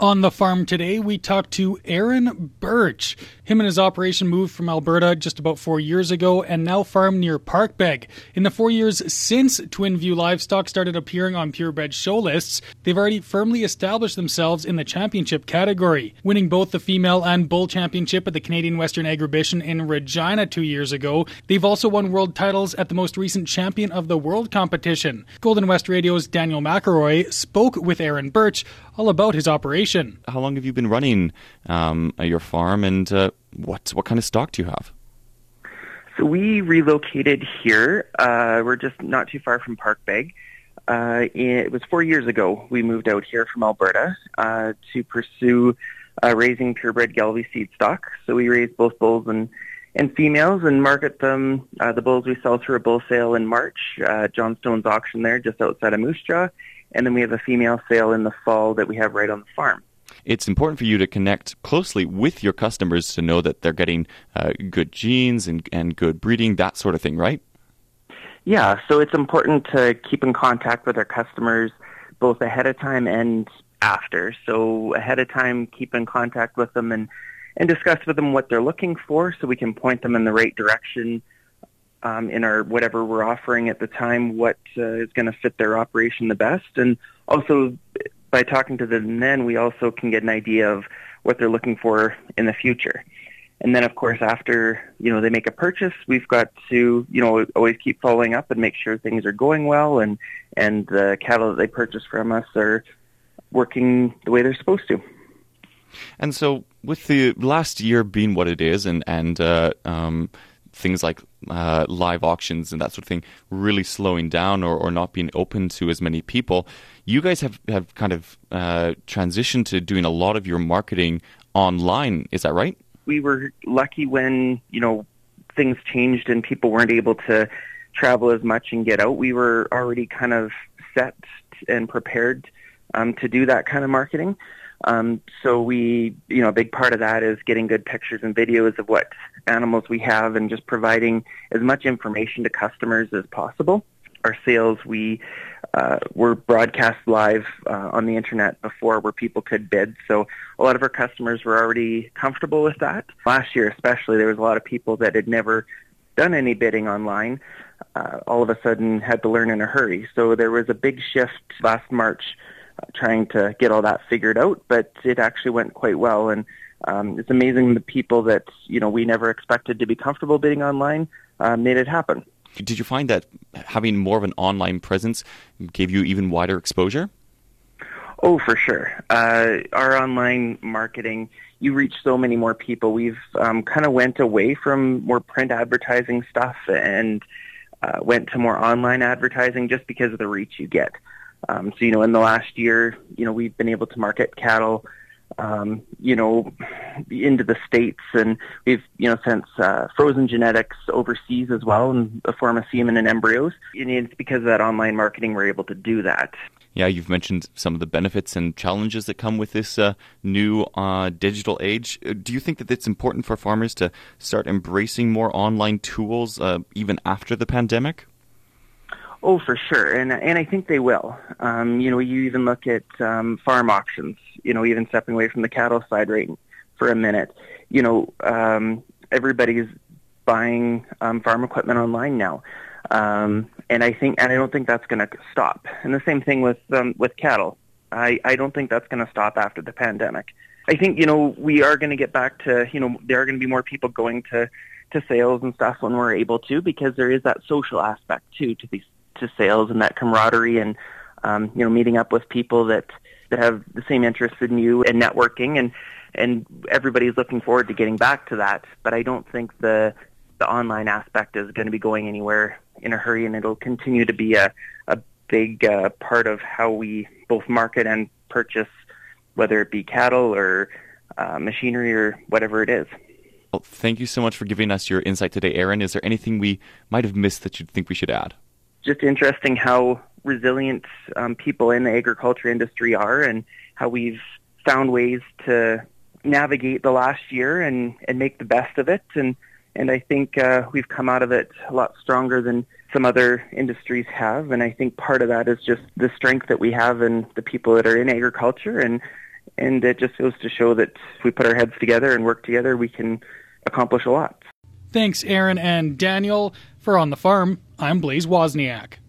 On the farm today, we talked to Aaron Birch. Him and his operation moved from Alberta just about four years ago and now farm near Parkbeg. In the four years since Twin View Livestock started appearing on purebred show lists, they've already firmly established themselves in the championship category, winning both the female and bull championship at the Canadian Western Agribition in Regina two years ago. They've also won world titles at the most recent Champion of the World competition. Golden West Radio's Daniel McElroy spoke with Aaron Birch all about his operation. How long have you been running um, your farm, and uh, what what kind of stock do you have? So we relocated here. Uh, we're just not too far from Parkbeg. Uh, it was four years ago we moved out here from Alberta uh, to pursue uh, raising purebred Gelbvieh seed stock. So we raise both bulls and and females and market them. Uh, the bulls we sell through a bull sale in March, uh, Johnstone's auction there just outside of Moose Jaw, and then we have a female sale in the fall that we have right on the farm. It's important for you to connect closely with your customers to know that they're getting uh, good genes and, and good breeding, that sort of thing, right? Yeah, so it's important to keep in contact with our customers both ahead of time and after. So ahead of time, keep in contact with them and, and discuss with them what they're looking for so we can point them in the right direction um, in our whatever we're offering at the time, what uh, is going to fit their operation the best, and also by talking to them then, we also can get an idea of what they're looking for in the future. And then, of course, after you know they make a purchase, we've got to you know always keep following up and make sure things are going well, and and the cattle that they purchase from us are working the way they're supposed to. And so, with the last year being what it is, and and uh, um, things like uh, live auctions and that sort of thing really slowing down or, or not being open to as many people, you guys have, have kind of uh, transitioned to doing a lot of your marketing online. Is that right? We were lucky when, you know, things changed and people weren't able to travel as much and get out. We were already kind of set and prepared um, to do that kind of marketing. Um, so we, you know, a big part of that is getting good pictures and videos of what animals we have and just providing as much information to customers as possible. Our sales, we uh, were broadcast live uh, on the internet before where people could bid. So a lot of our customers were already comfortable with that. Last year especially, there was a lot of people that had never done any bidding online. Uh, all of a sudden had to learn in a hurry. So there was a big shift last March trying to get all that figured out, but it actually went quite well. And um, it's amazing the people that you know we never expected to be comfortable bidding online uh, made it happen. Did you find that having more of an online presence gave you even wider exposure? Oh, for sure. Uh, our online marketing, you reach so many more people. We've um, kind of went away from more print advertising stuff and uh, went to more online advertising just because of the reach you get. Um, so, you know, in the last year, you know, we've been able to market cattle, um, you know, into the States and we've, you know, sent uh, frozen genetics overseas as well in the form of semen and embryos. And it's because of that online marketing we're able to do that. Yeah, you've mentioned some of the benefits and challenges that come with this uh, new uh, digital age. Uh, do you think that it's important for farmers to start embracing more online tools uh, even after the pandemic? Oh, for sure, and and I think they will. Um, you know, you even look at um, farm auctions. You know, even stepping away from the cattle side right for a minute. You know, um, everybody's buying um, farm equipment online now, um, and I think and I don't think that's going to stop. And the same thing with um, with cattle. I I don't think that's going to stop after the pandemic. I think you know we are going to get back to you know there are going to be more people going to to sales and stuff when we're able to because there is that social aspect too to these to sales and that camaraderie and um, you know meeting up with people that that have the same interests in you and networking and and everybody's looking forward to getting back to that. But I don't think the the online aspect is going to be going anywhere in a hurry, and it'll continue to be a a big uh, part of how we both market and purchase, whether it be cattle or uh, machinery or whatever it is. Well, thank you so much for giving us your insight today, Aaron. Is there anything we might have missed that you think we should add? Just interesting how resilient um, people in the agriculture industry are and how we've found ways to navigate the last year and, and make the best of it. And, and I think uh, we've come out of it a lot stronger than some other industries have. And I think part of that is just the strength that we have in the people that are in agriculture and and it just goes to show that if we put our heads together and work together, we can accomplish a lot. Thanks, Aaron and Daniel. For On the Farm, I'm Blaze Wozniak.